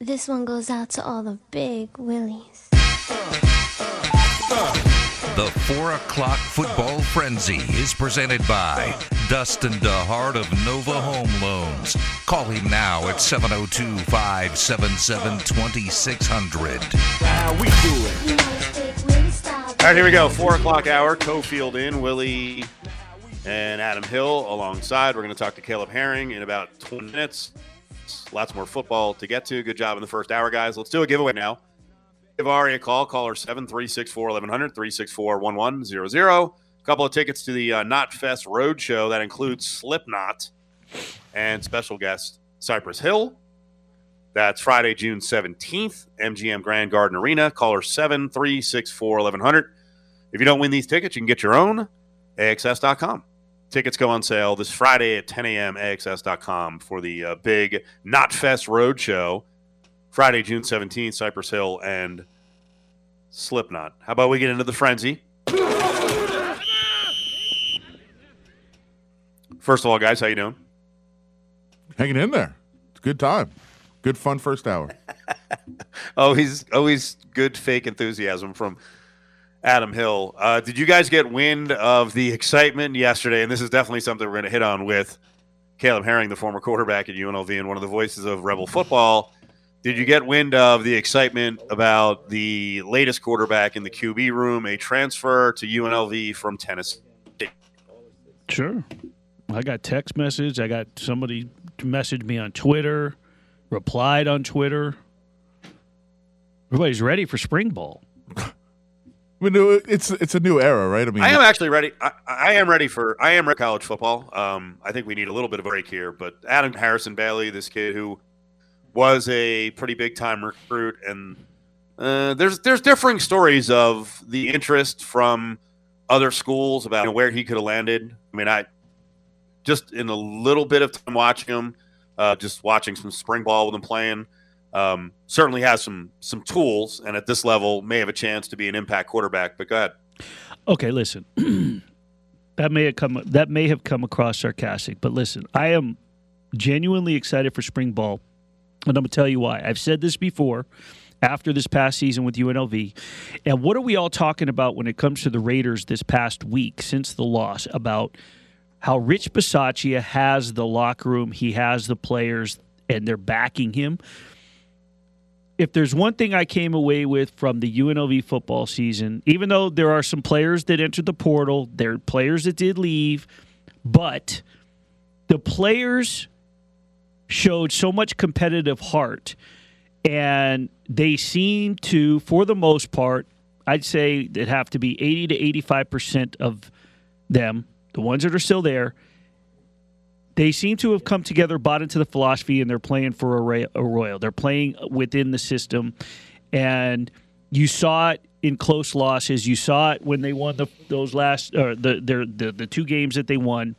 This one goes out to all the big willies. The 4 o'clock football frenzy is presented by Dustin DeHart of Nova Home Loans. Call him now at 702 577 2600. How we doing? All right, here we go. Four o'clock hour. Cofield in. Willie and Adam Hill alongside. We're going to talk to Caleb Herring in about 20 minutes. Lots more football to get to. Good job in the first hour, guys. Let's do a giveaway now. Give Ari a call. Caller 7364 1100 364 1100. A couple of tickets to the uh, Knotfest Road Show that includes Slipknot and special guest Cypress Hill. That's Friday, June 17th, MGM Grand Garden Arena. Caller 7364 1100. If you don't win these tickets, you can get your own. AXS.com. Tickets go on sale this Friday at 10 a.m. AXS.com for the uh, big Knotfest Road Friday, June 17th, Cypress Hill and Slipknot. How about we get into the frenzy? First of all, guys, how you doing? Hanging in there. It's a good time. Good fun first hour. always, always good fake enthusiasm from Adam Hill. Uh, did you guys get wind of the excitement yesterday? And this is definitely something we're going to hit on with Caleb Herring, the former quarterback at UNLV and one of the voices of Rebel football. Did you get wind of the excitement about the latest quarterback in the QB room, a transfer to UNLV from Tennessee? Sure. I got text message. I got somebody messaged me on Twitter, replied on Twitter. Everybody's ready for spring ball. I mean, it's it's a new era, right? I mean, I am actually ready. I, I am ready for I am ready for college football. Um, I think we need a little bit of a break here, but Adam Harrison Bailey, this kid who was a pretty big time recruit, and uh, there's there's differing stories of the interest from other schools about you know, where he could have landed. I mean, I just in a little bit of time watching him, uh, just watching some spring ball with him playing. Um, certainly has some some tools, and at this level may have a chance to be an impact quarterback. But go ahead. Okay, listen. that may have come that may have come across sarcastic, but listen, I am genuinely excited for spring ball, and I'm gonna tell you why. I've said this before. After this past season with UNLV, and what are we all talking about when it comes to the Raiders this past week since the loss? About how Rich Bisaccia has the locker room, he has the players, and they're backing him if there's one thing I came away with from the UNLV football season, even though there are some players that entered the portal, there are players that did leave, but the players showed so much competitive heart and they seem to, for the most part, I'd say it have to be 80 to 85% of them, the ones that are still there, they seem to have come together, bought into the philosophy, and they're playing for Arroyo. They're playing within the system, and you saw it in close losses. You saw it when they won the, those last or the, their, the the two games that they won.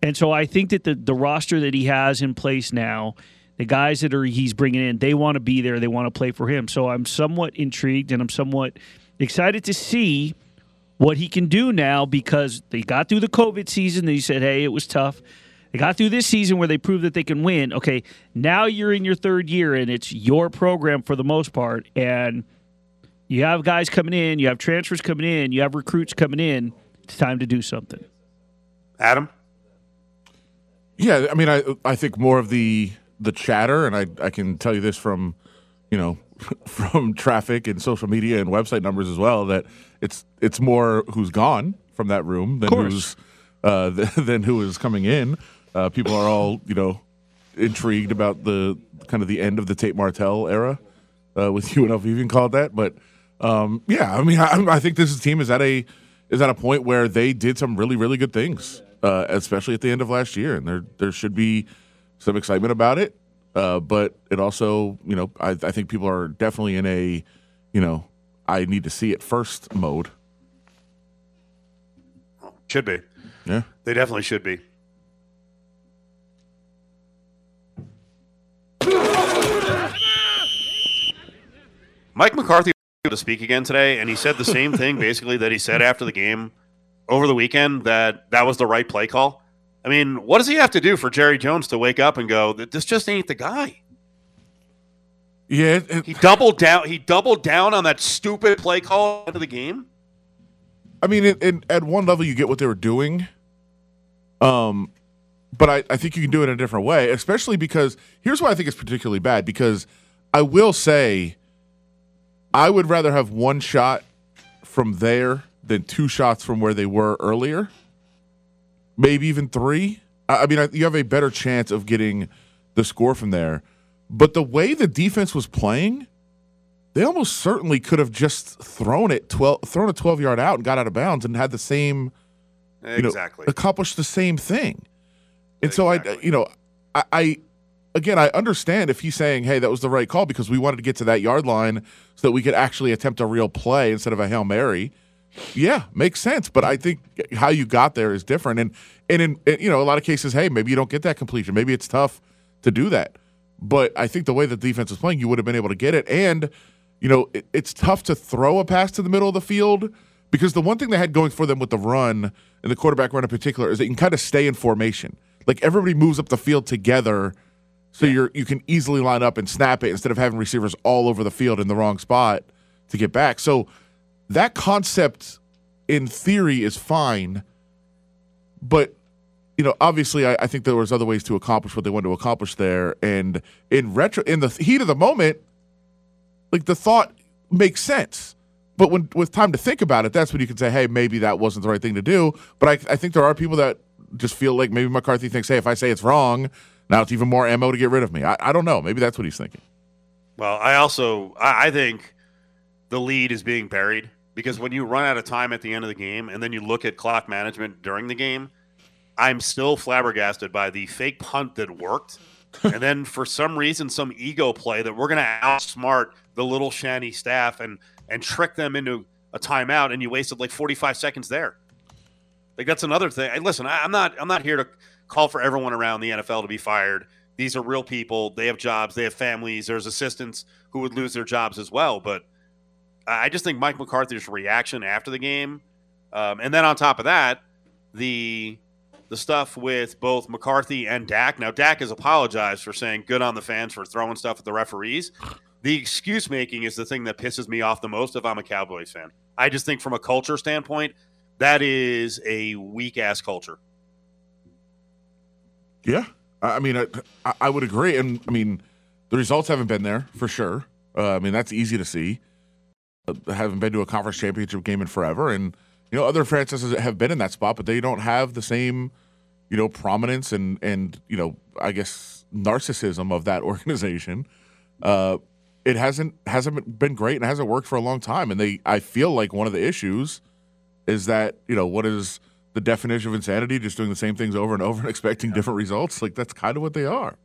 And so I think that the the roster that he has in place now, the guys that are he's bringing in, they want to be there. They want to play for him. So I'm somewhat intrigued and I'm somewhat excited to see what he can do now because they got through the COVID season. They said, "Hey, it was tough." They got through this season where they proved that they can win. Okay, now you're in your third year and it's your program for the most part. And you have guys coming in, you have transfers coming in, you have recruits coming in. It's time to do something. Adam? Yeah, I mean, I I think more of the the chatter, and I I can tell you this from, you know, from traffic and social media and website numbers as well that it's it's more who's gone from that room than who's uh, than who is coming in. Uh, people are all you know intrigued about the kind of the end of the Tate Martell era uh, with UNLV even called that. But um, yeah, I mean, I, I, think this team is at a is at a point where they did some really really good things, uh, especially at the end of last year, and there there should be some excitement about it. Uh, but it also, you know, I, I think people are definitely in a, you know, I need to see it first mode. Should be. Yeah. They definitely should be. Mike McCarthy to speak again today, and he said the same thing basically that he said after the game over the weekend that that was the right play call. I mean, what does he have to do for Jerry Jones to wake up and go, "This just ain't the guy"? Yeah, it- it- He doubled down. He doubled down on that stupid play call into the game. I mean, it, it, at one level, you get what they were doing. Um, but I, I think you can do it in a different way, especially because here's why I think it's particularly bad. Because I will say, I would rather have one shot from there than two shots from where they were earlier. Maybe even three. I, I mean, I, you have a better chance of getting the score from there. But the way the defense was playing, they almost certainly could have just thrown it 12 thrown a 12 yard out and got out of bounds and had the same you know Exactly. accomplished the same thing and so i you know I, I again i understand if he's saying hey that was the right call because we wanted to get to that yard line so that we could actually attempt a real play instead of a hail mary yeah makes sense but i think how you got there is different and and in in, you know a lot of cases hey maybe you don't get that completion maybe it's tough to do that but I think the way the defense is playing, you would have been able to get it. And, you know, it, it's tough to throw a pass to the middle of the field because the one thing they had going for them with the run and the quarterback run in particular is that you can kind of stay in formation. Like everybody moves up the field together so you're you can easily line up and snap it instead of having receivers all over the field in the wrong spot to get back. So that concept in theory is fine, but you know, obviously, I, I think there was other ways to accomplish what they wanted to accomplish there. And in retro, in the heat of the moment, like the thought makes sense. But when with time to think about it, that's when you can say, hey, maybe that wasn't the right thing to do. But I, I think there are people that just feel like maybe McCarthy thinks, hey, if I say it's wrong, now it's even more ammo to get rid of me. I, I don't know. Maybe that's what he's thinking. Well, I also I, I think the lead is being buried because when you run out of time at the end of the game and then you look at clock management during the game, I'm still flabbergasted by the fake punt that worked. and then for some reason, some ego play that we're going to outsmart the little shanty staff and and trick them into a timeout, and you wasted like 45 seconds there. Like that's another thing. Hey, listen, I, I'm not I'm not here to call for everyone around the NFL to be fired. These are real people. They have jobs. They have families. There's assistants who would lose their jobs as well. But I just think Mike McCarthy's reaction after the game, um, and then on top of that, the the stuff with both McCarthy and Dak. Now Dak has apologized for saying good on the fans for throwing stuff at the referees. The excuse making is the thing that pisses me off the most if I'm a Cowboys fan. I just think from a culture standpoint, that is a weak ass culture. Yeah, I mean, I, I- I would agree, and I mean, the results haven't been there for sure. Uh, I mean, that's easy to see. Uh, haven't been to a conference championship game in forever, and you know, other franchises have been in that spot, but they don't have the same, you know, prominence and and you know, I guess narcissism of that organization. Uh, it hasn't hasn't been great and hasn't worked for a long time, and they I feel like one of the issues is that you know what is the definition of insanity just doing the same things over and over and expecting different results like that's kind of what they are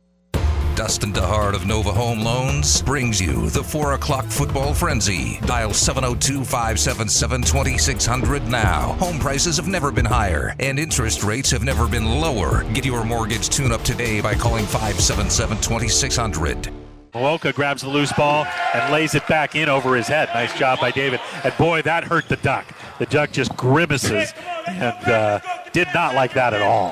Dustin DeHart of Nova Home Loans brings you the 4 o'clock football frenzy. Dial 702 577 2600 now. Home prices have never been higher, and interest rates have never been lower. Get your mortgage tune up today by calling 577 2600. Muoka grabs the loose ball and lays it back in over his head. Nice job by David. And boy, that hurt the duck. The duck just grimaces and uh, did not like that at all.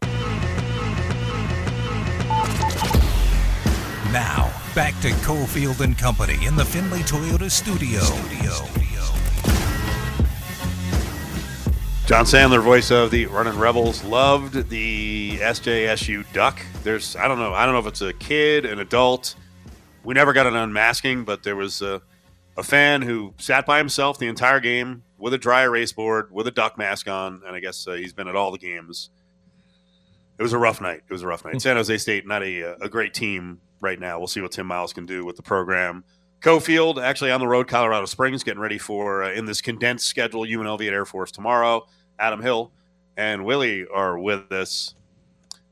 Now, back to Cofield and Company in the Finley Toyota studio. John Sandler, voice of the Running Rebels, loved the SJSU duck. There's, I don't know, I don't know if it's a kid, an adult. We never got an unmasking, but there was a, a fan who sat by himself the entire game with a dry erase board, with a duck mask on, and I guess uh, he's been at all the games. It was a rough night. It was a rough night. San Jose State, not a, a great team right now. We'll see what Tim Miles can do with the program. Cofield actually on the road, Colorado Springs, getting ready for uh, in this condensed schedule. UNLV at Air Force tomorrow. Adam Hill and Willie are with us.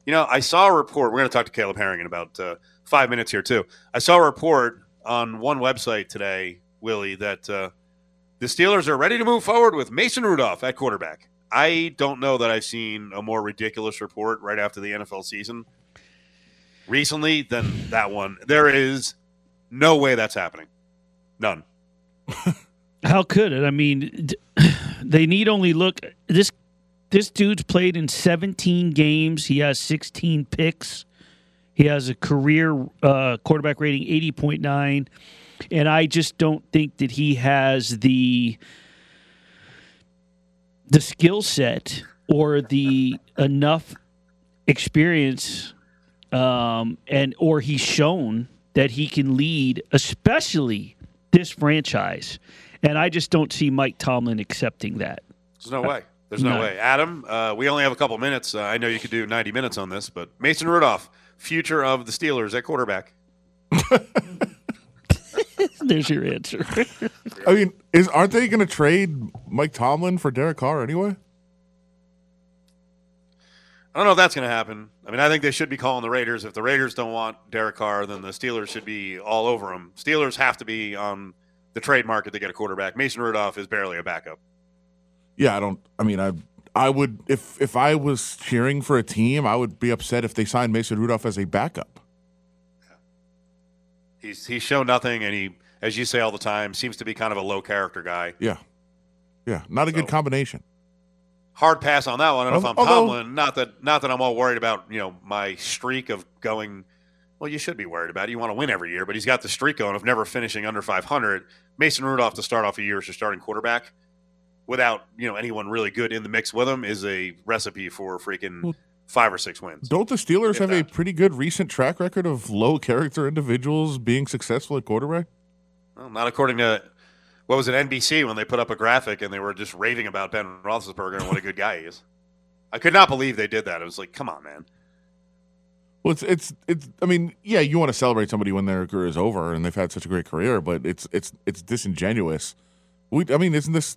You know, I saw a report. We're going to talk to Caleb Herring in about uh, five minutes here too. I saw a report on one website today, Willie, that uh, the Steelers are ready to move forward with Mason Rudolph at quarterback. I don't know that I've seen a more ridiculous report right after the NFL season recently than that one. There is no way that's happening. None. How could it? I mean, they need only look this. This dude's played in 17 games. He has 16 picks. He has a career uh, quarterback rating 80.9. And I just don't think that he has the the skill set or the enough experience um, and or he's shown that he can lead especially this franchise and i just don't see mike tomlin accepting that There's no way. There's no, No. way. Adam, uh, we only have a couple minutes. Uh, I know you could do 90 minutes on this, but Mason Rudolph, future of the Steelers at quarterback. there's your answer I mean, is aren't they going to trade Mike Tomlin for Derek Carr anyway? I don't know if that's going to happen. I mean, I think they should be calling the Raiders. If the Raiders don't want Derek Carr, then the Steelers should be all over him. Steelers have to be on the trade market to get a quarterback. Mason Rudolph is barely a backup. Yeah, I don't. I mean, I I would if if I was cheering for a team, I would be upset if they signed Mason Rudolph as a backup. He's he's shown nothing, and he, as you say all the time, seems to be kind of a low character guy. Yeah, yeah, not a good combination. Hard pass on that one. And if I'm Although- Tomlin, not that not that I'm all worried about you know my streak of going. Well, you should be worried about it. You want to win every year, but he's got the streak going of never finishing under 500. Mason Rudolph to start off a year as your starting quarterback, without you know anyone really good in the mix with him, is a recipe for freaking Well, five or six wins. Don't the Steelers have a pretty good recent track record of low character individuals being successful at quarterback? Well, not according to what was it NBC when they put up a graphic and they were just raving about Ben Roethlisberger and what a good guy he is. I could not believe they did that. It was like, come on, man. Well, it's it's it's. I mean, yeah, you want to celebrate somebody when their career is over and they've had such a great career, but it's it's it's disingenuous. We, I mean, isn't this?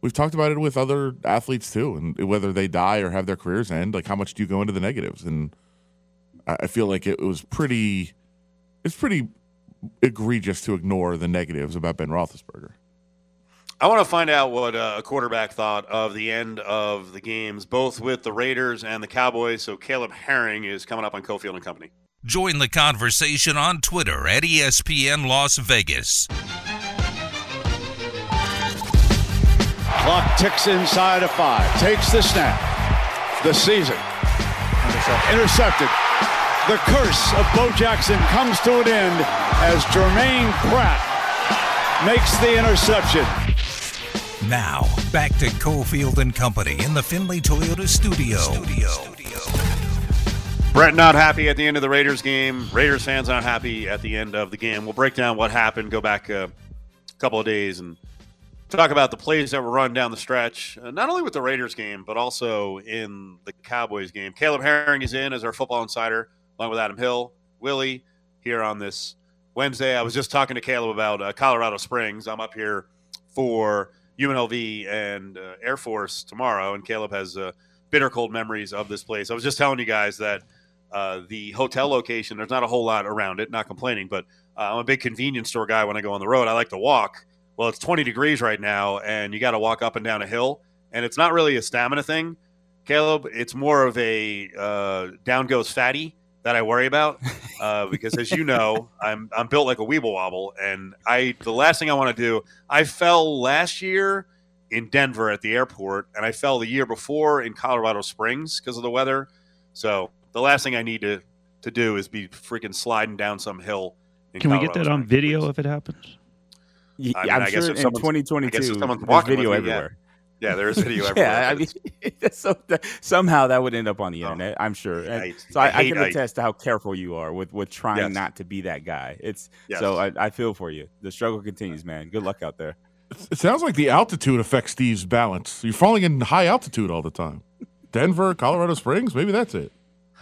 We've talked about it with other athletes too, and whether they die or have their careers end, like how much do you go into the negatives? And I, I feel like it was pretty. It's pretty egregious to ignore the negatives about Ben Roethlisberger. I want to find out what uh, a quarterback thought of the end of the games, both with the Raiders and the Cowboys. So Caleb Herring is coming up on Cofield and Company. Join the conversation on Twitter at ESPN Las Vegas. Clock ticks inside of five. Takes the snap. The season. Intercepted. The curse of Bo Jackson comes to an end as Germaine Pratt makes the interception. Now, back to Cofield and Company in the Finley Toyota studio. studio. Brett not happy at the end of the Raiders game. Raiders fans not happy at the end of the game. We'll break down what happened, go back a couple of days, and talk about the plays that were run down the stretch, uh, not only with the Raiders game, but also in the Cowboys game. Caleb Herring is in as our football insider, along with Adam Hill, Willie, here on this Wednesday. I was just talking to Caleb about uh, Colorado Springs. I'm up here for UNLV and uh, Air Force tomorrow, and Caleb has uh, bitter cold memories of this place. I was just telling you guys that uh, the hotel location, there's not a whole lot around it, not complaining, but uh, I'm a big convenience store guy when I go on the road. I like to walk. Well, it's 20 degrees right now, and you got to walk up and down a hill, and it's not really a stamina thing, Caleb. It's more of a uh, down goes fatty that I worry about uh, because, as you know, I'm I'm built like a weeble wobble, and I the last thing I want to do. I fell last year in Denver at the airport, and I fell the year before in Colorado Springs because of the weather. So the last thing I need to to do is be freaking sliding down some hill. in Can we get Colorado that on video if it happens? Y- I mean, I'm I guess sure if in someone's- I 2022, guess if someone's walking video with me, yeah. everywhere. Yeah, there is video everywhere. Yeah, I mean, so that, somehow that would end up on the Oh. internet. I'm sure. I- so I, I I, hate- can I- attest to how careful you are with with trying Yes. not to be that guy. It's Yes. so I, I feel for you. The struggle continues, man. Good luck out there. It sounds like the altitude affects Steve's balance. You're falling in high altitude all the time. Denver, Colorado Springs, maybe that's it.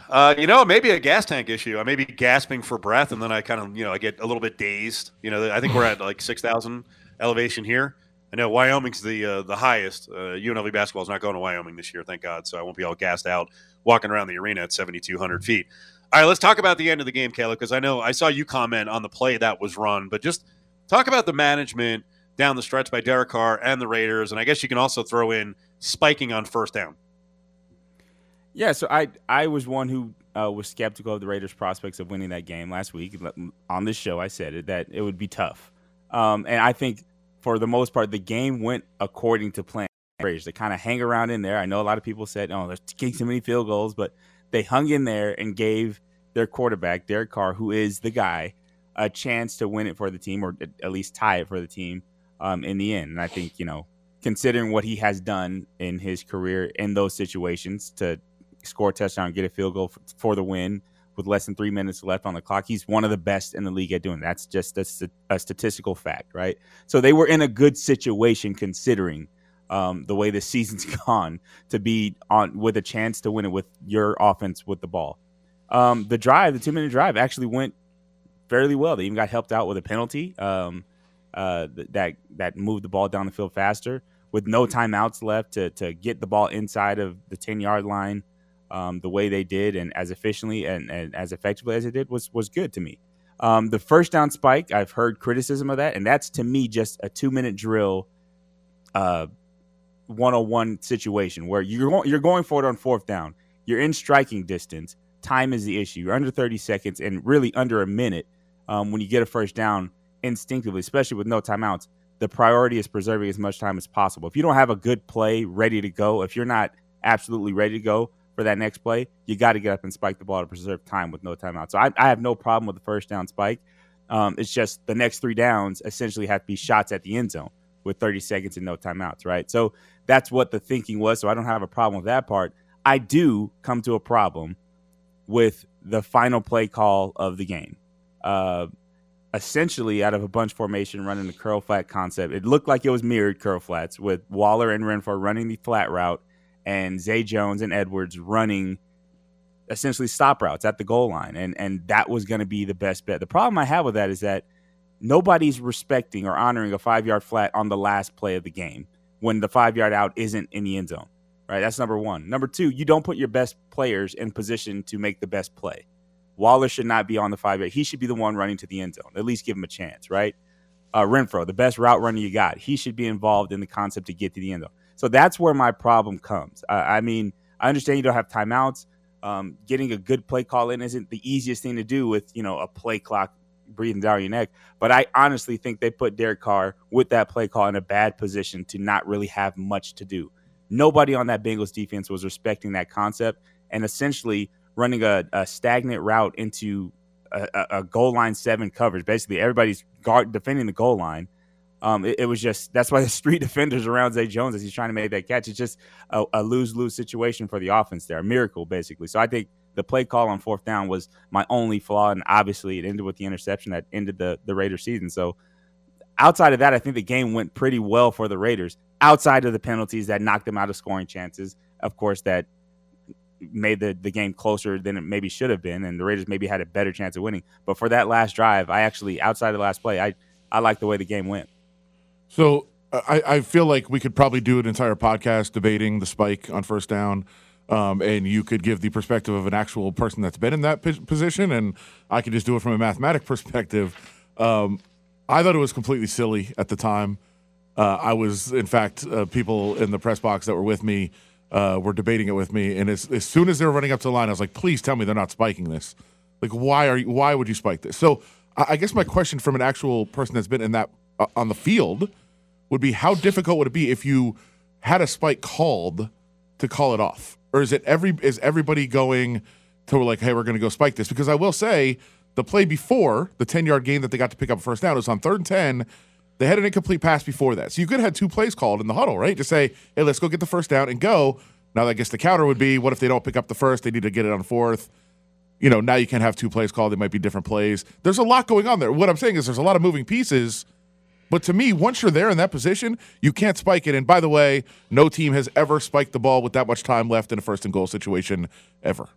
Uh, you know, maybe a gas tank issue. I may be gasping for breath, and then I kind of, you know, I get a little bit dazed. You know, I think we're at like six thousand elevation here. I know Wyoming's the uh, the highest. Uh, UNLV basketball is not going to Wyoming this year, thank God. So I won't be all gassed out walking around the arena at seventy two hundred feet. All right, let's talk about the end of the game, Caleb, because I know I saw you comment on the play that was run, but just talk about the management down the stretch by Derek Carr and the Raiders, and I guess you can also throw in spiking on first down. Yeah, so I I was one who uh, was skeptical of the Raiders' prospects of winning that game last week. On this show, I said it that it would be tough, um, and I think for the most part, the game went according to plan. They kind of hang around in there. I know a lot of people said, "Oh, there's getting so many field goals," but they hung in there and gave their quarterback Derek Carr, who is the guy, a chance to win it for the team or at least tie it for the team um, in the end. And I think, you know, considering what he has done in his career in those situations to score a touchdown, get a field goal for, for the win with less than three minutes left on the clock, he's one of the best in the league at doing that. That's just a, a statistical fact, right? So they were in a good situation considering um, the way the season's gone to be on with a chance to win it with your offense with the ball. Um, the drive, the two minute drive, actually went fairly well. They even got helped out with a penalty um, uh, that that moved the ball down the field faster with no timeouts left to to get the ball inside of the ten yard line. Um, the way they did and as efficiently and, and, as effectively as it did was was good to me. Um, the first down spike, I've heard criticism of that, and that's to me just a two minute drill, uh, one on one situation where you're you're going for it on fourth down. You're in striking distance. Time is the issue. You're under 30 seconds and really under a minute um, when you get a first down instinctively, especially with no timeouts, the priority is preserving as much time as possible. If you don't have a good play ready to go, if you're not absolutely ready to go for that next play, you got to get up and spike the ball to preserve time with no timeout. So I, I have no problem with the first down spike. Um, it's just the next three downs essentially have to be shots at the end zone with 30 seconds and no timeouts, right? So that's what the thinking was. So I don't have a problem with that part. I do come to a problem with the final play call of the game uh, essentially out of a bunch formation running the curl flat concept. It looked like it was mirrored curl flats with Waller and Renfrow running the flat route and Zay Jones and Edwards running essentially stop routes at the goal line. And and that was going to be the best bet. The problem I have with that is that nobody's respecting or honoring a five yard flat on the last play of the game when the five yard out isn't in the end zone. Right? That's number one. Number two, you don't put your best players in position to make the best play. Waller should not be on the five yard. He should be the one running to the end zone. At least give him a chance, right? Uh, Renfrow, the best route runner you got, he should be involved in the concept to get to the end zone. So that's where my problem comes. I mean, I understand you don't have timeouts. Um, getting a good play call in isn't the easiest thing to do with you know a play clock breathing down your neck. But I honestly think they put Derek Carr with that play call in a bad position to not really have much to do. Nobody on that Bengals defense was respecting that concept, and essentially running a, a stagnant route into a, a, goal line seven coverage. Basically, everybody's guard defending the goal line. Um, it, it, was just that's why the street defenders around Zay Jones as he's trying to make that catch. It's just a, a lose lose situation for the offense there, a miracle basically. So I think the play call on fourth down was my only flaw, and obviously it ended with the interception that ended the the Raiders season. So outside of that, I think the game went pretty well for the Raiders. Outside of the penalties that knocked them out of scoring chances, of course, that made the, the game closer than it maybe should have been, and the Raiders maybe had a better chance of winning. But for that last drive, I actually outside of the last play, I I like the way the game went. So I, I feel like we could probably do an entire podcast debating the spike on first down. Um, and you could give the perspective of an actual person that's been in that position, and I could just do it from a mathematic perspective. Um, I thought it was completely silly at the time. Uh, I was, in fact, uh, people in the press box that were with me uh, were debating it with me, and as, as soon as they were running up to the line, I was like, "Please tell me they're not spiking this. Like, why are you? Why would you spike this?" So, I, I guess my question from an actual person that's been in that uh, on the field would be, how difficult would it be if you had a spike called to call it off, or is it every is everybody going to like, "Hey, we're going to go spike this"? Because I will say, the play before the ten yard gain that they got to pick up first down was on third and ten they had an incomplete pass before that. So you could have had two plays called in the huddle, right? To say, hey, let's go get the first down and go. Now, I guess the counter would be what if they don't pick up the first? They need to get it on fourth. You know, now you can't have two plays called. They might be different plays. There's a lot going on there. What I'm saying is there's a lot of moving pieces. But to me, once you're there in that position, you can't spike it. And by the way, no team has ever spiked the ball with that much time left in a first and goal situation ever.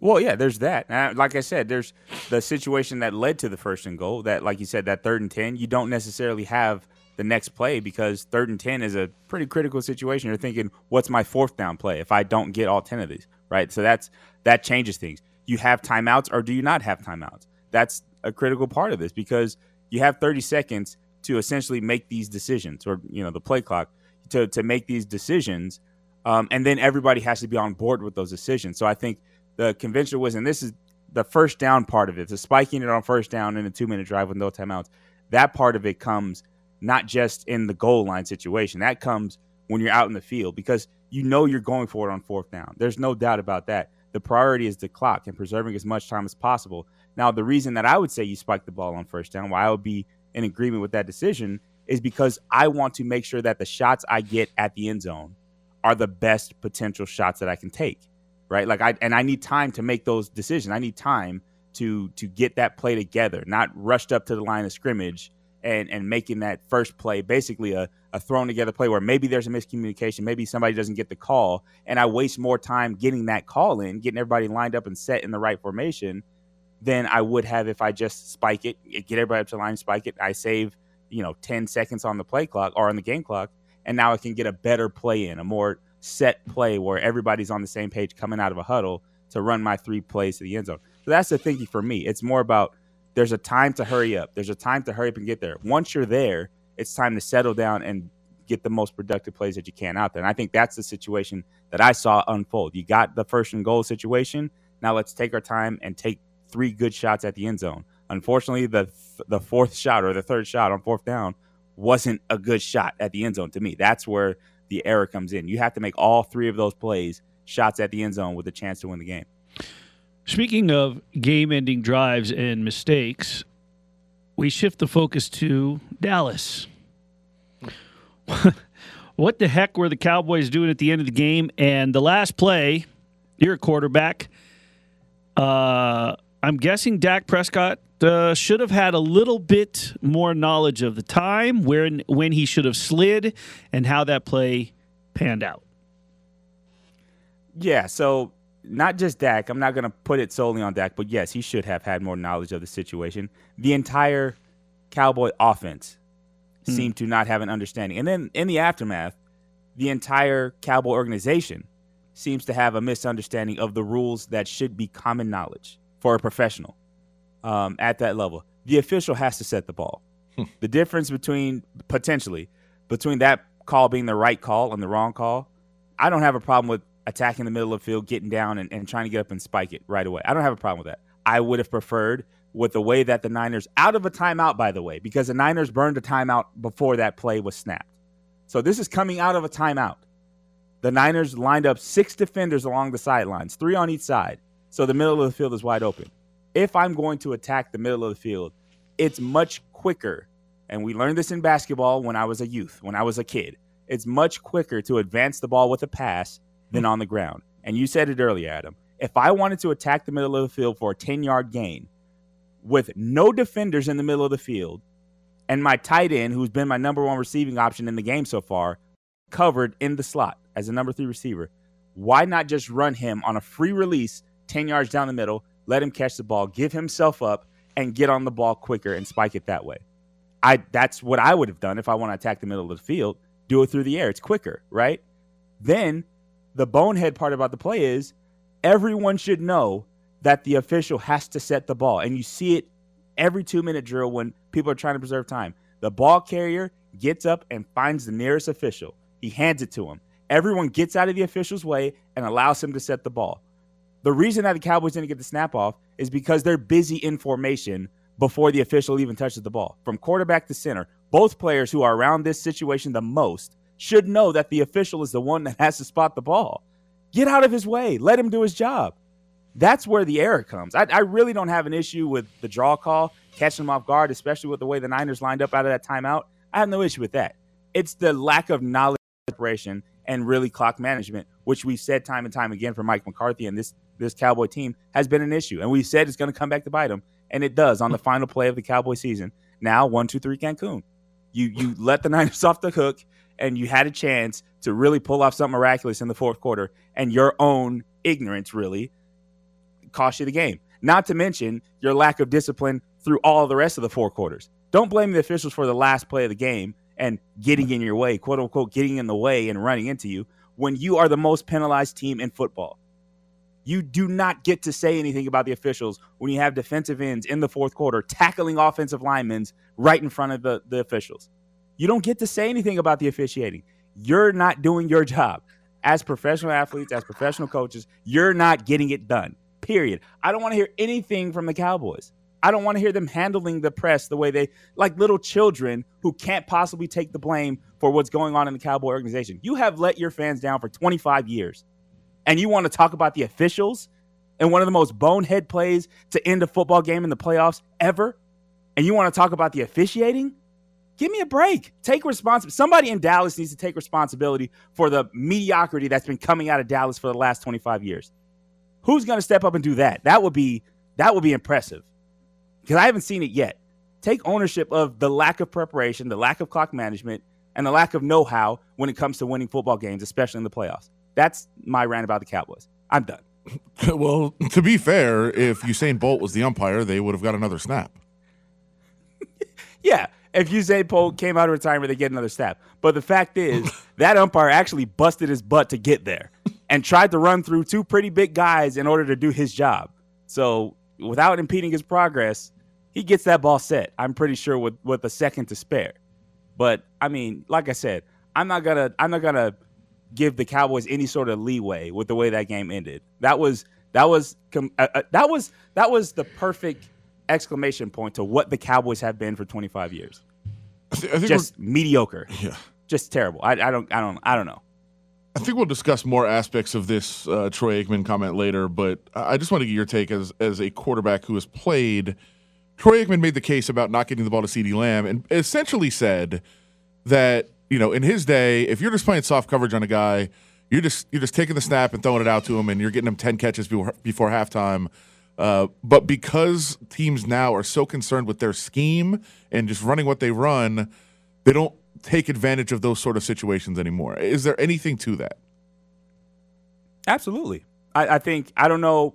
Well, yeah, there's that. Like I said, there's the situation that led to the first and goal. That, like you said, that third and ten, you don't necessarily have the next play because third and ten is a pretty critical situation. You're thinking, what's my fourth down play if I don't get all ten of these? Right. So that's that changes things. You have timeouts or do you not have timeouts? That's a critical part of this because you have 30 seconds to essentially make these decisions, or you know, the play clock to to make these decisions, um, and then everybody has to be on board with those decisions. So I think the conventional wisdom. This is the first down part of it, the spiking it on first down in a two minute drive with no timeouts. That part of it comes not just in the goal line situation. That comes when you're out in the field because you know you're going for it on fourth down. There's no doubt about that. The priority is the clock and preserving as much time as possible. Now, the reason that I would say you spike the ball on first down, why I would be in agreement with that decision, is because I want to make sure that the shots I get at the end zone are the best potential shots that I can take. Right. Like I and I need time to make those decisions. I need time to to get that play together, not rushed up to the line of scrimmage and and making that first play basically a, a thrown together play where maybe there's a miscommunication, maybe somebody doesn't get the call, and I waste more time getting that call in, getting everybody lined up and set in the right formation than I would have if I just spike it, get everybody up to line, spike it. I save, you know, 10 seconds on the play clock or on the game clock, and now I can get a better play in, a more set play where everybody's on the same page coming out of a huddle to run my three plays to the end zone. So that's the thinking for me. It's more about there's a time to hurry up. There's a time to hurry up and get there. Once you're there, it's time to settle down and get the most productive plays that you can out there. And I think that's the situation that I saw unfold. You got the first and goal situation. Now let's take our time and take three good shots at the end zone. Unfortunately, the the fourth shot or the third shot on fourth down wasn't a good shot at the end zone to me. That's where the error comes in. You have to make all three of those plays shots at the end zone with a chance to win the game. Speaking of game ending drives and mistakes, we shift the focus to Dallas. what the heck were the Cowboys doing at the end of the game? And the last play, you're a quarterback. Uh, I'm guessing Dak Prescott uh, should have had a little bit more knowledge of the time, when when he should have slid, and how that play panned out. Yeah, so not just Dak. I'm not going to put it solely on Dak, but yes, he should have had more knowledge of the situation. The entire Cowboy offense hmm. seemed to not have an understanding. And then in the aftermath, the entire Cowboy organization seems to have a misunderstanding of the rules that should be common knowledge for a professional um, at that level. The official has to set the ball. Hmm. the difference between potentially between that call being the right call and the wrong call, I don't have a problem with attacking the middle of the field, getting down and, and trying to get up and spike it right away. I don't have a problem with that. I would have preferred with the way that the Niners, out of a timeout, by the way, because the Niners burned a timeout before that play was snapped. So this is coming out of a timeout. The Niners lined up six defenders along the sidelines, three on each side. So the middle of the field is wide open. If I'm going to attack the middle of the field, it's much quicker. And we learned this in basketball when I was a youth, when I was a kid. It's much quicker to advance the ball with a pass than on the ground. And you said it earlier, Adam. If I wanted to attack the middle of the field for a 10 yard gain with no defenders in the middle of the field and my tight end, who's been my number one receiving option in the game so far, covered in the slot as a number three receiver, why not just run him on a free release 10 yards down the middle, let him catch the ball, give himself up, and get on the ball quicker and spike it that way? I that's what I would have done if I want to attack the middle of the field. Do it through the air. It's quicker, right? Then the bonehead part about the play is everyone should know that the official has to set the ball. And you see it every two minute drill when people are trying to preserve time. The ball carrier gets up and finds the nearest official. He hands it to him. Everyone gets out of the official's way and allows him to set the ball. The reason that the Cowboys didn't get the snap off is because they're busy in formation before the official even touches the ball. From quarterback to center, both players who are around this situation the most should know that the official is the one that has to spot the ball. Get out of his way. Let him do his job. That's where the error comes. I, I really don't have an issue with the draw call, catching him off guard, especially with the way the Niners lined up out of that timeout. I have no issue with that. It's the lack of knowledge preparation and really clock management, which we've said time and time again for Mike McCarthy and this this Cowboy team has been an issue. And we said it's going to come back to bite them, and it does on the final play of the Cowboy season. Now, one, two, three, Cancun. You you let the Niners off the hook and you had a chance to really pull off something miraculous in the fourth quarter, and your own ignorance really cost you the game. Not to mention your lack of discipline through all the rest of the four quarters. Don't blame the officials for the last play of the game and getting in your way, quote unquote, getting in the way and running into you when you are the most penalized team in football. You do not get to say anything about the officials when you have defensive ends in the fourth quarter tackling offensive linemen right in front of the, the officials. You don't get to say anything about the officiating. You're not doing your job. As professional athletes, as professional coaches, you're not getting it done. Period. I don't want to hear anything from the Cowboys. I don't want to hear them handling the press the way they like little children who can't possibly take the blame for what's going on in the Cowboy organization. You have let your fans down for 25 years. And you want to talk about the officials and one of the most bonehead plays to end a football game in the playoffs ever. And you want to talk about the officiating? Give me a break. Take responsibility. Somebody in Dallas needs to take responsibility for the mediocrity that's been coming out of Dallas for the last 25 years. Who's going to step up and do that? That would be that would be impressive. Because I haven't seen it yet. Take ownership of the lack of preparation, the lack of clock management, and the lack of know-how when it comes to winning football games, especially in the playoffs. That's my rant about the Cowboys. I'm done. well, to be fair, if Usain Bolt was the umpire, they would have got another snap. yeah, if Usain came out of retirement, they get another snap. But the fact is, that umpire actually busted his butt to get there and tried to run through two pretty big guys in order to do his job. So without impeding his progress, he gets that ball set. I'm pretty sure with with a second to spare. But I mean, like I said, I'm not gonna I'm not gonna give the Cowboys any sort of leeway with the way that game ended. That was that was uh, uh, that was that was the perfect exclamation point to what the Cowboys have been for 25 years. I, th- I just mediocre. Yeah. Just terrible. I, I don't I don't I don't know. I think we'll discuss more aspects of this uh, Troy Aikman comment later, but I just want to get your take as as a quarterback who has played. Troy Aikman made the case about not getting the ball to CeeDee Lamb and essentially said that you know in his day, if you're just playing soft coverage on a guy, you're just you're just taking the snap and throwing it out to him, and you're getting him ten catches before before halftime. Uh, but because teams now are so concerned with their scheme and just running what they run, they don't take advantage of those sort of situations anymore. Is there anything to that? Absolutely. I, I, think I don't know.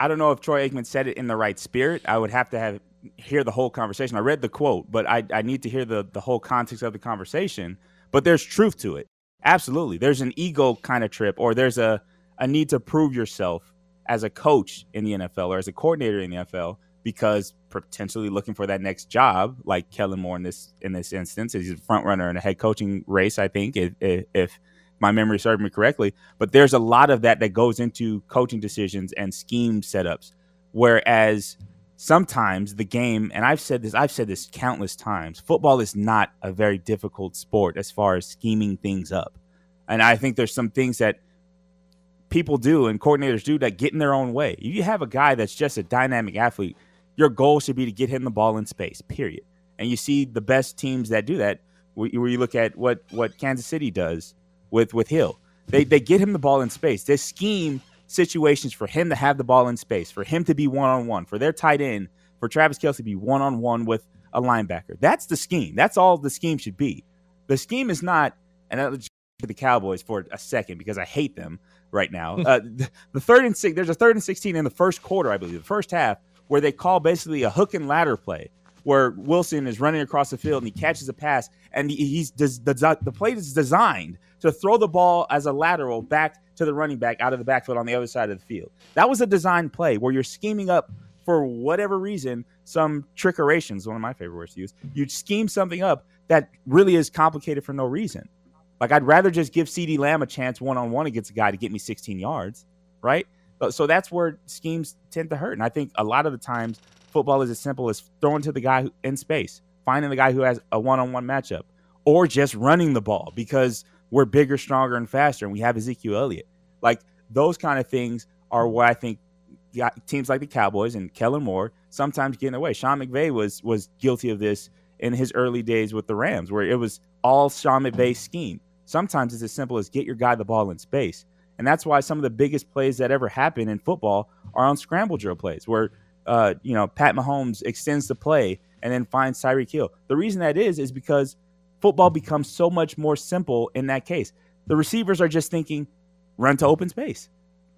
I don't know if Troy Aikman said it in the right spirit. I would have to have hear the whole conversation. I read the quote, but I, I need to hear the the whole context of the conversation. But there's truth to it. Absolutely. There's an ego kind of trip, or there's a a need to prove yourself as a coach in the NFL or as a coordinator in the NFL because potentially looking for that next job, like Kellen Moore in this in this instance, he's a front runner in a head coaching race. I think if, if my memory serves me correctly, but there's a lot of that that goes into coaching decisions and scheme setups. Whereas sometimes the game, and I've said this, I've said this countless times, football is not a very difficult sport as far as scheming things up. And I think there's some things that people do and coordinators do that get in their own way. If you have a guy that's just a dynamic athlete, your goal should be to get him the ball in space, period. And you see the best teams that do that, where you look at what, what Kansas City does with, with Hill. They, they get him the ball in space. They scheme situations for him to have the ball in space, for him to be one on one, for their tight end, for Travis Kelce to be one on one with a linebacker. That's the scheme. That's all the scheme should be. The scheme is not, and I'll to the Cowboys for a second because I hate them right now. uh, the, third and six, there's a third and 16 in the first quarter, I believe, the first half, where they call basically a hook and ladder play where Wilson is running across the field and he catches a pass and he, he's the, the play is designed to throw the ball as a lateral back to the running back out of the backfield on the other side of the field. That was a design play where you're scheming up for whatever reason some is one of my favorite words to use. You scheme something up that really is complicated for no reason. Like I'd rather just give CeeDee Lamb a chance one on one against a guy to get me 16 yards, right? So that's where schemes tend to hurt. And I think a lot of the times football is as simple as throwing to the guy in space, finding the guy who has a one on one matchup, or just running the ball because we're bigger, stronger, and faster, and we have Ezekiel Elliott. Like those kind of things are where I think teams like the Cowboys and Kellen Moore sometimes get in their way. Sean McVay was was guilty of this in his early days with the Rams, where it was all Sean McVay's scheme. Sometimes it's as simple as get your guy the ball in space. And that's why some of the biggest plays that ever happen in football are on scramble drill plays where, uh, you know, Pat Mahomes extends the play and then finds Tyreek Hill. The reason that is, is because football becomes so much more simple in that case. The receivers are just thinking, run to open space,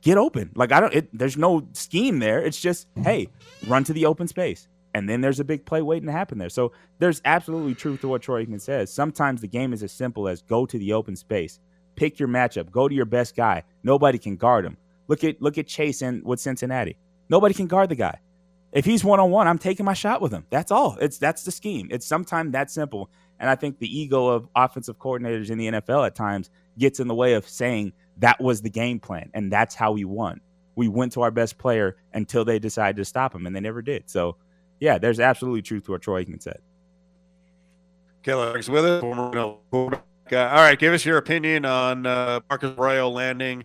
get open. Like, I don't, it, there's no scheme there. It's just, hey, run to the open space and then there's a big play waiting to happen there. So there's absolutely truth to what Troy Aikman says. Sometimes the game is as simple as go to the open space, pick your matchup, go to your best guy. Nobody can guard him. Look at look at Chase with Cincinnati. Nobody can guard the guy. If he's one on one, I'm taking my shot with him. That's all. It's that's the scheme. It's sometimes that simple. And I think the ego of offensive coordinators in the NFL at times gets in the way of saying that was the game plan and that's how we won. We went to our best player until they decided to stop him, and they never did. So yeah, there's absolutely truth to what Troy Aikman said. Kelly's with us. Uh, all right, give us your opinion on uh, Marcus Arroyo landing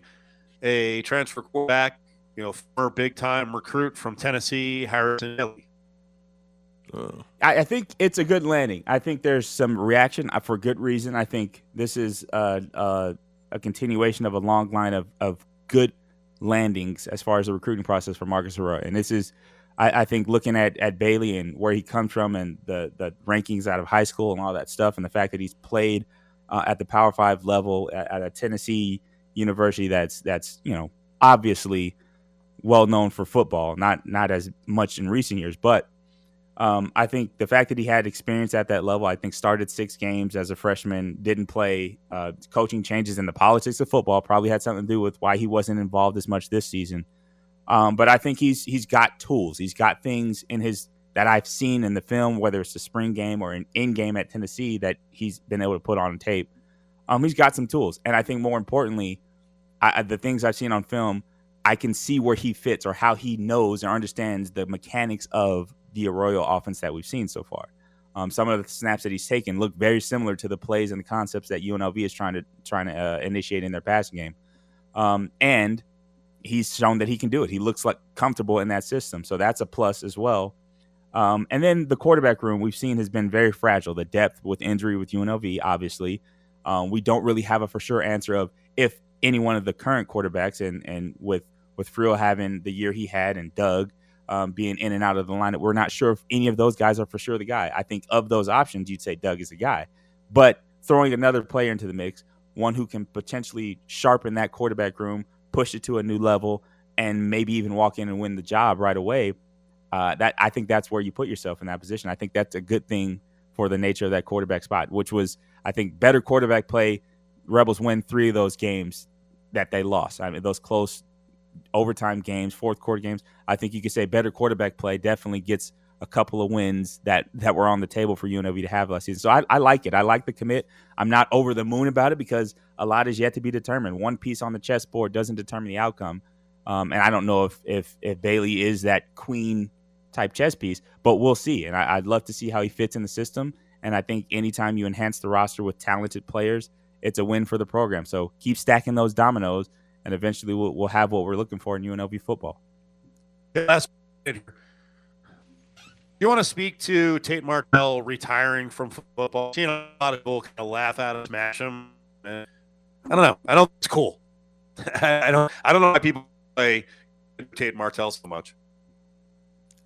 a transfer quarterback you know, former big time recruit from Tennessee, Harrison Bailey. I, I think it's a good landing. I think there's some reaction uh, for good reason. I think this is uh, uh, a continuation of a long line of, of good landings as far as the recruiting process for Marcus Arroyo. And this is, I, I, think, looking at, at Bailey and where he comes from and the, the rankings out of high school and all that stuff, and the fact that he's played uh, at the Power Five level at, at, a Tennessee university that's that's you know obviously well known for football, not not as much in recent years, but um, I think the fact that he had experience at that level, I think started six games as a freshman, didn't play. Uh, coaching changes in the politics of football probably had something to do with why he wasn't involved as much this season. Um, but I think he's he's got tools. He's got things in his that I've seen in the film, whether it's the spring game or an in game at Tennessee, that he's been able to put on tape. Um, he's got some tools, and I think more importantly, I, the things I've seen on film, I can see where he fits or how he knows or understands the mechanics of the Arroyo offense that we've seen so far. Um, some of the snaps that he's taken look very similar to the plays and the concepts that UNLV is trying to trying to uh, initiate in their passing game, um, and he's shown that he can do it. He looks like comfortable in that system, so that's a plus as well. Um, and then the quarterback room we've seen has been very fragile. The depth with injury with UNLV, obviously, um, we don't really have a for sure answer of if any one of the current quarterbacks, and and with with Friel having the year he had and Doug um, being in and out of the lineup. We're not sure if any of those guys are for sure the guy. I think of those options, you'd say Doug is the guy. But throwing another player into the mix, one who can potentially sharpen that quarterback room, push it to a new level, and maybe even walk in and win the job right away. Uh, that I think that's where you put yourself in that position. I think that's a good thing for the nature of that quarterback spot, which was I think better quarterback play. Rebels win three of those games that they lost. I mean, those close overtime games, fourth quarter games. I think you could say better quarterback play definitely gets a couple of wins that that were on the table for UNLV to have last season. So I, I, like it. I like the commit. I'm not over the moon about it because a lot is yet to be determined. One piece on the chessboard doesn't determine the outcome, um, and I don't know if, if if Bailey is that queen type chess piece, but we'll see. And I, I'd love to see how he fits in the system. And I think anytime you enhance the roster with talented players, it's a win for the program. So keep stacking those dominoes and eventually we'll, we'll have what we're looking for in UNLV football. Last, you want to speak to Tate Martell retiring from football? Know, a lot of people kind of laugh at him, smash him. I don't know. I don't. It's cool. I don't. I don't know why people play Tate Martell so much.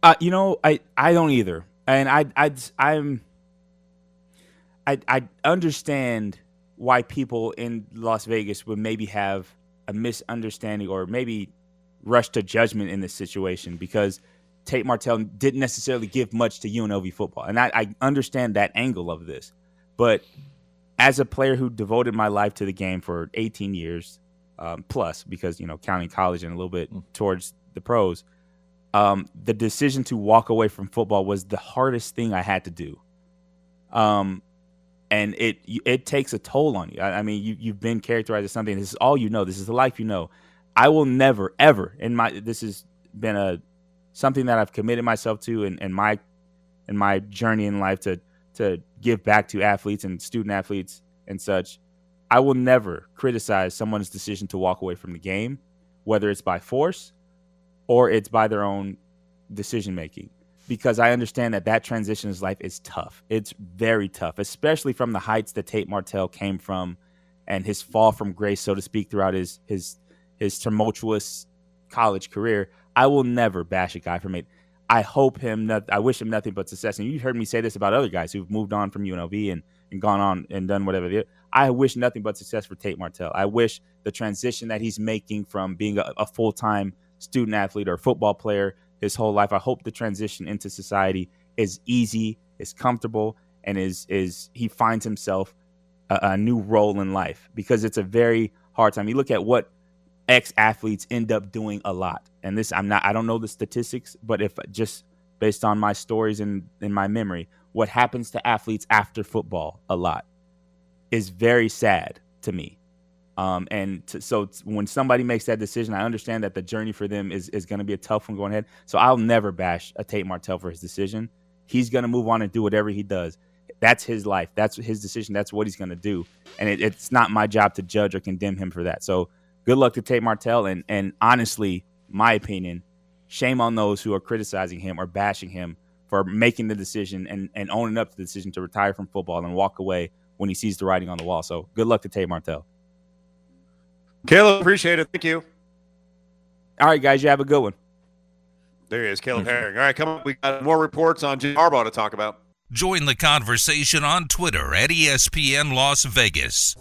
Uh, you know, I I don't either, and I I I'm I I understand why people in Las Vegas would maybe have a misunderstanding or maybe rush to judgment in this situation because Tate Martell didn't necessarily give much to UNLV football. And I, I understand that angle of this. But as a player who devoted my life to the game for 18 years um, plus, because, you know, counting college and a little bit mm. towards the pros, um, the decision to walk away from football was the hardest thing I had to do. Um, and it it takes a toll on you. I, I, mean, you you've been characterized as something. This is all you know. This is the life you know. I will never ever in my this has been a something that I've committed myself to in my in my journey in life to to give back to athletes and student athletes and such. I will never criticize someone's decision to walk away from the game, whether it's by force or it's by their own decision making because I understand that that transition in life is tough. It's very tough, especially from the heights that Tate Martell came from and his fall from grace, so to speak, throughout his his his tumultuous college career. I will never bash a guy for it. I hope him. I wish him nothing but success. And you heard me say this about other guys who've moved on from UNLV and and gone on and done whatever. I wish nothing but success for Tate Martell. I wish the transition that he's making from being a, a full time student athlete or football player his whole life. I hope the transition into society is easy, is comfortable, and is is he finds himself a, a new role in life because it's a very hard time. You look at what ex athletes end up doing a lot, and this I'm not I don't know the statistics, but if just based on my stories and in my memory, what happens to athletes after football a lot is very sad to me. Um, and so when somebody makes that decision, I understand that the journey for them is, is going to be a tough one going ahead. So I'll never bash a Tate Martell for his decision. He's going to move on and do whatever he does. That's his life. That's his decision. That's what he's going to do. And it, it's not my job to judge or condemn him for that. So good luck to Tate Martell. And, and honestly, my opinion, shame on those who are criticizing him or bashing him for making the decision and, and owning up to the decision to retire from football and walk away when he sees the writing on the wall. So good luck to Tate Martell. Caleb, appreciate it. Thank you. All right, guys, you have a good one. There he is, Caleb Herring. All right, come on. We got more reports on Jim Harbaugh to talk about. Join the conversation on Twitter at ESPN Las Vegas.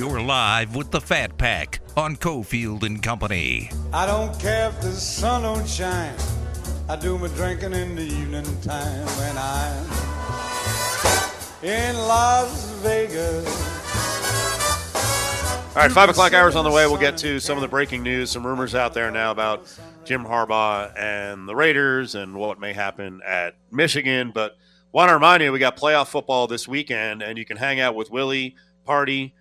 You're live with the Fat Pack on Cofield and Company. I don't care if the sun don't shine. I do my drinking in the evening time when I'm in Las Vegas. All right, five o'clock hours on the way. We'll get to some of the breaking news, some rumors out there now about Jim Harbaugh and the Raiders and what may happen at Michigan. But want to remind you, we got playoff football this weekend, and you can hang out with Willie, party,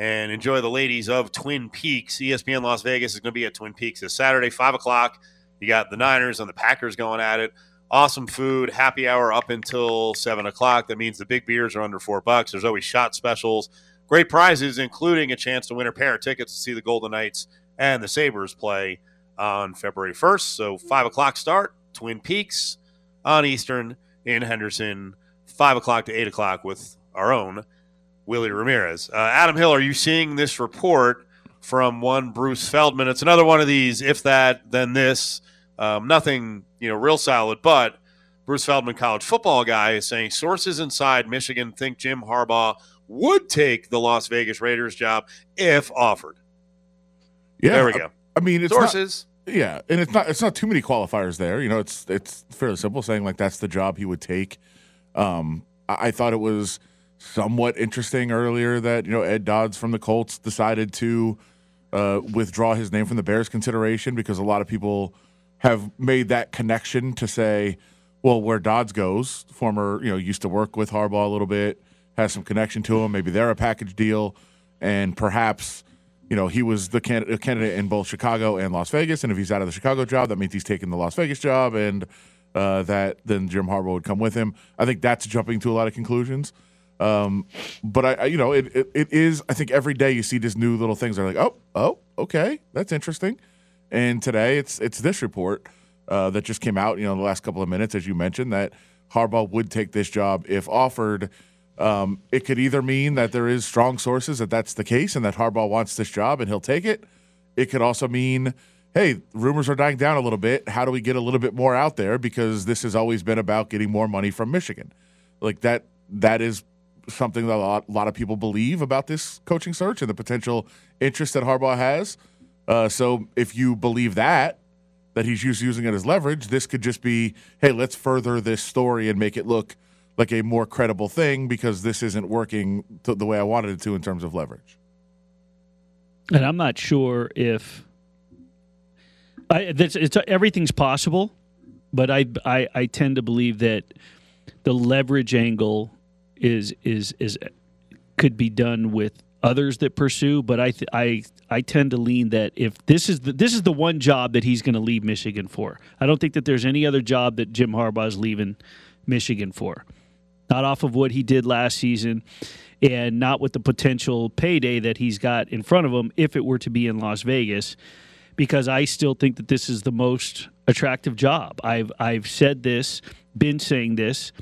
and enjoy the ladies of Twin Peaks. ESPN Las Vegas is going to be at Twin Peaks this Saturday, five o'clock. You got the Niners and the Packers going at it. Awesome food, happy hour up until seven o'clock. That means the big beers are under four bucks. There's always shot specials. Great prizes, including a chance to win a pair of tickets to see the Golden Knights and the Sabres play on February 1st. So, 5 o'clock start, Twin Peaks on Eastern in Henderson, 5 o'clock to 8 o'clock with our own Willie Ramirez. Uh, Adam Hill, are you seeing this report from one Bruce Feldman? It's another one of these, if that, then this. Um, nothing, you know, real solid, but Bruce Feldman, college football guy, is saying sources inside Michigan think Jim Harbaugh would take the Las Vegas Raiders job if offered. Yeah, There we go. I mean, it's not- Sources. Yeah, and it's not it's not too many qualifiers there. You know, it's it's fairly simple saying like that's the job he would take. Um, I, I thought it was somewhat interesting earlier that you know Ed Dodds from the Colts decided to uh, withdraw his name from the Bears consideration because a lot of people have made that connection to say, well, where Dodds goes, former you know used to work with Harbaugh a little bit, has some connection to him. Maybe they're a package deal, and perhaps you know, he was the can- candidate in both Chicago and Las Vegas. And if he's out of the Chicago job, that means he's taking the Las Vegas job, and uh, that then Jim Harbaugh would come with him. I think that's jumping to a lot of conclusions. Um, but I, I, you know, it, it, it is. I think every day you see these new little things. That are like, oh, oh, okay, that's interesting. And today it's it's this report uh, that just came out. You know, the last couple of minutes, as you mentioned, that Harbaugh would take this job if offered. Um, it could either mean that there is strong sources that that's the case and that Harbaugh wants this job and he'll take it. It could also mean, hey, rumors are dying down a little bit. How do we get a little bit more out there? Because this has always been about getting more money from Michigan. Like that, that is something that a lot, a lot of people believe about this coaching search and the potential interest that Harbaugh has. Uh, so if you believe that, that he's used using it as leverage, this could just be, hey, let's further this story and make it look like a more credible thing because this isn't working th- the way I wanted it to in terms of leverage. And I'm not sure if I, that's, it's everything's possible, but I, I I tend to believe that the leverage angle is is is could be done with others that pursue. But I th- I I tend to lean that if this is the this is the one job that he's going to leave Michigan for. I don't think that there's any other job that Jim Harbaugh is leaving Michigan for. Not off of what he did last season and not with the potential payday that he's got in front of him if it were to be in Las Vegas because I still think that this is the most attractive job. I've I've said this, been saying this,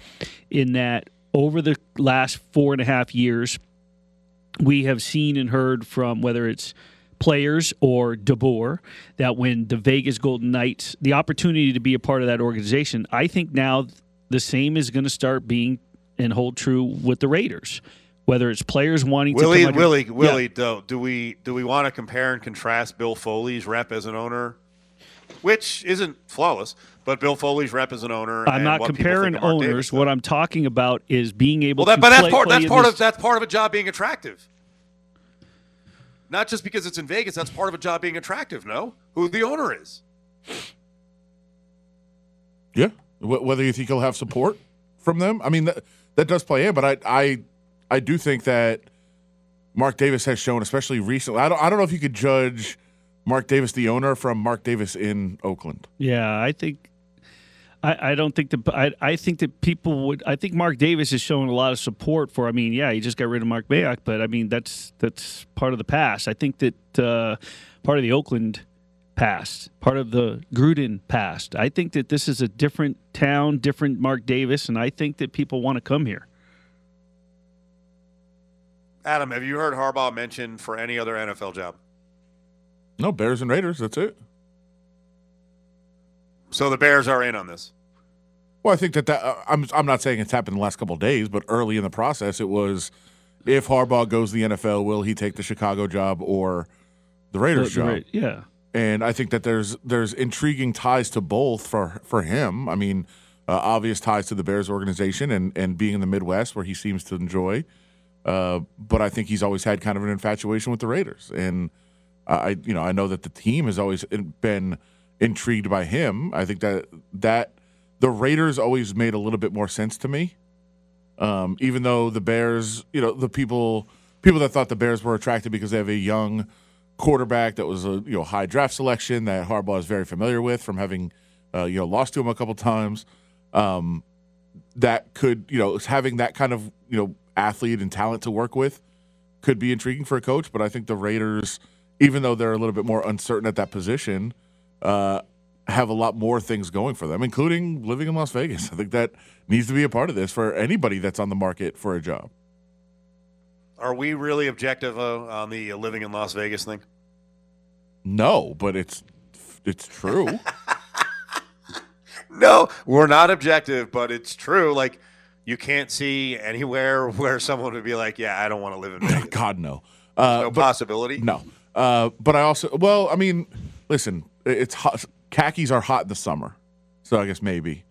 in that over the last four and a half years, we have seen and heard from whether it's players or DeBoer that when the Vegas Golden Knights, the opportunity to be a part of that organization, I think now the same is going to start being and hold true with the Raiders. Whether it's players wanting Willie, to come under- Willie, Yeah. Willie, though, do we do we want to compare and contrast Bill Foley's rep as an owner, which isn't flawless, but Bill Foley's rep as an owner? I'm and not what comparing think of Mark owners. Davis, what? I'm talking about is being able well, that, to but that's play, part play that's part this- of that's part of a job being attractive. Not just because it's in Vegas, that's part of a job being attractive. No, who the owner is. Yeah, Wh- whether you think he'll have support from them, I mean that that does play in. But I I I do think that Mark Davis has shown, especially recently. I don't I don't know if you could judge Mark Davis, the owner, from Mark Davis in Oakland. Yeah, I think I, I don't think that I, I think that people would I think Mark Davis is showing a lot of support for I mean yeah he just got rid of Mark Mayock but I mean that's that's part of the past I think that uh, part of the Oakland past part of the Gruden past I think that this is a different town different Mark Davis and I think that people want to come here Adam, have you heard Harbaugh mentioned for any other NFL job? No, Bears and Raiders. That's it. So the Bears are in on this. Well, I think that that uh, I'm I'm not saying it's happened in the last couple of days, but early in the process, it was if Harbaugh goes to the NFL, will he take the Chicago job or the Raiders The- the job? Yeah and I think that there's there's intriguing ties to both for for him. I mean, uh, obvious ties to the Bears organization and and being in the Midwest where he seems to enjoy. Uh, but I think he's always had kind of an infatuation with the Raiders, and I you know I know that the team has always been intrigued by him. I think that that the Raiders always made a little bit more sense to me. Um, even though the Bears, you know, the people people that thought the Bears were attracted because they have a young quarterback that was a you know high draft selection that Harbaugh is very familiar with from having uh, you know lost to him a couple times. Um, that could you know having that kind of you know athlete and talent to work with could be intriguing for a coach. But I think the Raiders, even though they're a little bit more uncertain at that position, uh, have a lot more things going for them, including living in Las Vegas. I think that needs to be a part of this for anybody that's on the market for a job. Are we really objective uh, on the uh, living in Las Vegas thing? No, but it's it's true. No, we're not objective, but it's true. Like you can't see anywhere where someone would be like, "Yeah, I don't want to live in Vegas." God no. Uh, no but- possibility. No. Uh, but I also, well, I mean, listen, it's hot. Khakis are hot in the summer, so I guess maybe.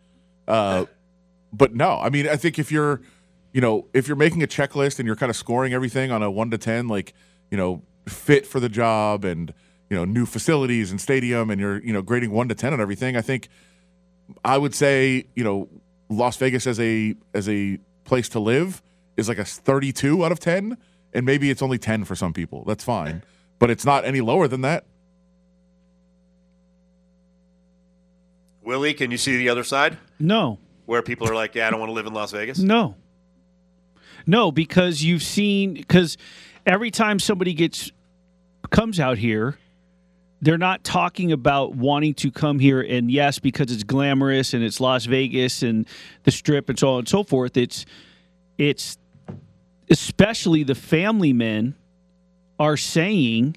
Uh, but no, I mean, I think if you're, you know, if you're making a checklist and you're kind of scoring everything on a one to ten, like you know, fit for the job and you know, new facilities and stadium, and you're you know grading one to ten on everything, I think I would say, you know, Las Vegas as a as a place to live is like a 32 out of 10, and maybe it's only 10 for some people. That's fine, but it's not any lower than that. Willie, can you see the other side no where people are like, "Yeah, I don't want to live in Las Vegas"? No. No, because you've seen because every time somebody gets comes out here, they're not talking about wanting to come here and yes, because it's glamorous and it's Las Vegas and the strip and so on and so forth. It's it's especially the family men are saying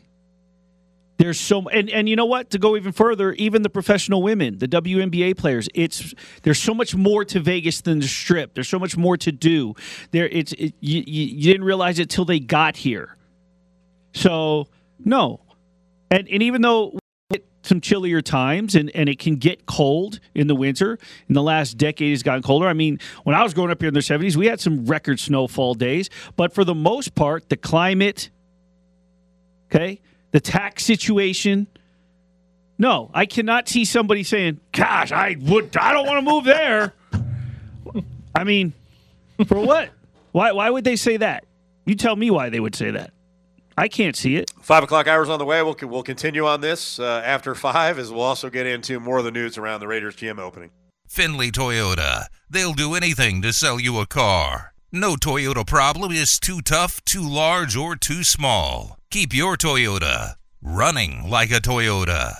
there's so and and you know what? To go even further even the professional women the WNBA players it's there's so much more to Vegas than the strip. There's so much more to do. There it's it, you, you didn't realize it till they got here. So no. And and even though some chillier times and, and it can get cold in the winter in the last decade it's gotten colder. I mean when i was growing up here in the 70s we had some record snowfall days but for the most part the climate okay the tax situation no i cannot see somebody saying gosh i would i don't want to move there i mean for what why, why would they say that you tell me why they would say that i can't see it Five o'clock hours on the way. We'll we'll continue on this uh, after five, as we'll also get into more of the news around the Raiders GM opening. Findlay Toyota. They'll do anything to sell you a car. No Toyota problem is too tough, too large, or too small. Keep your Toyota running like a Toyota.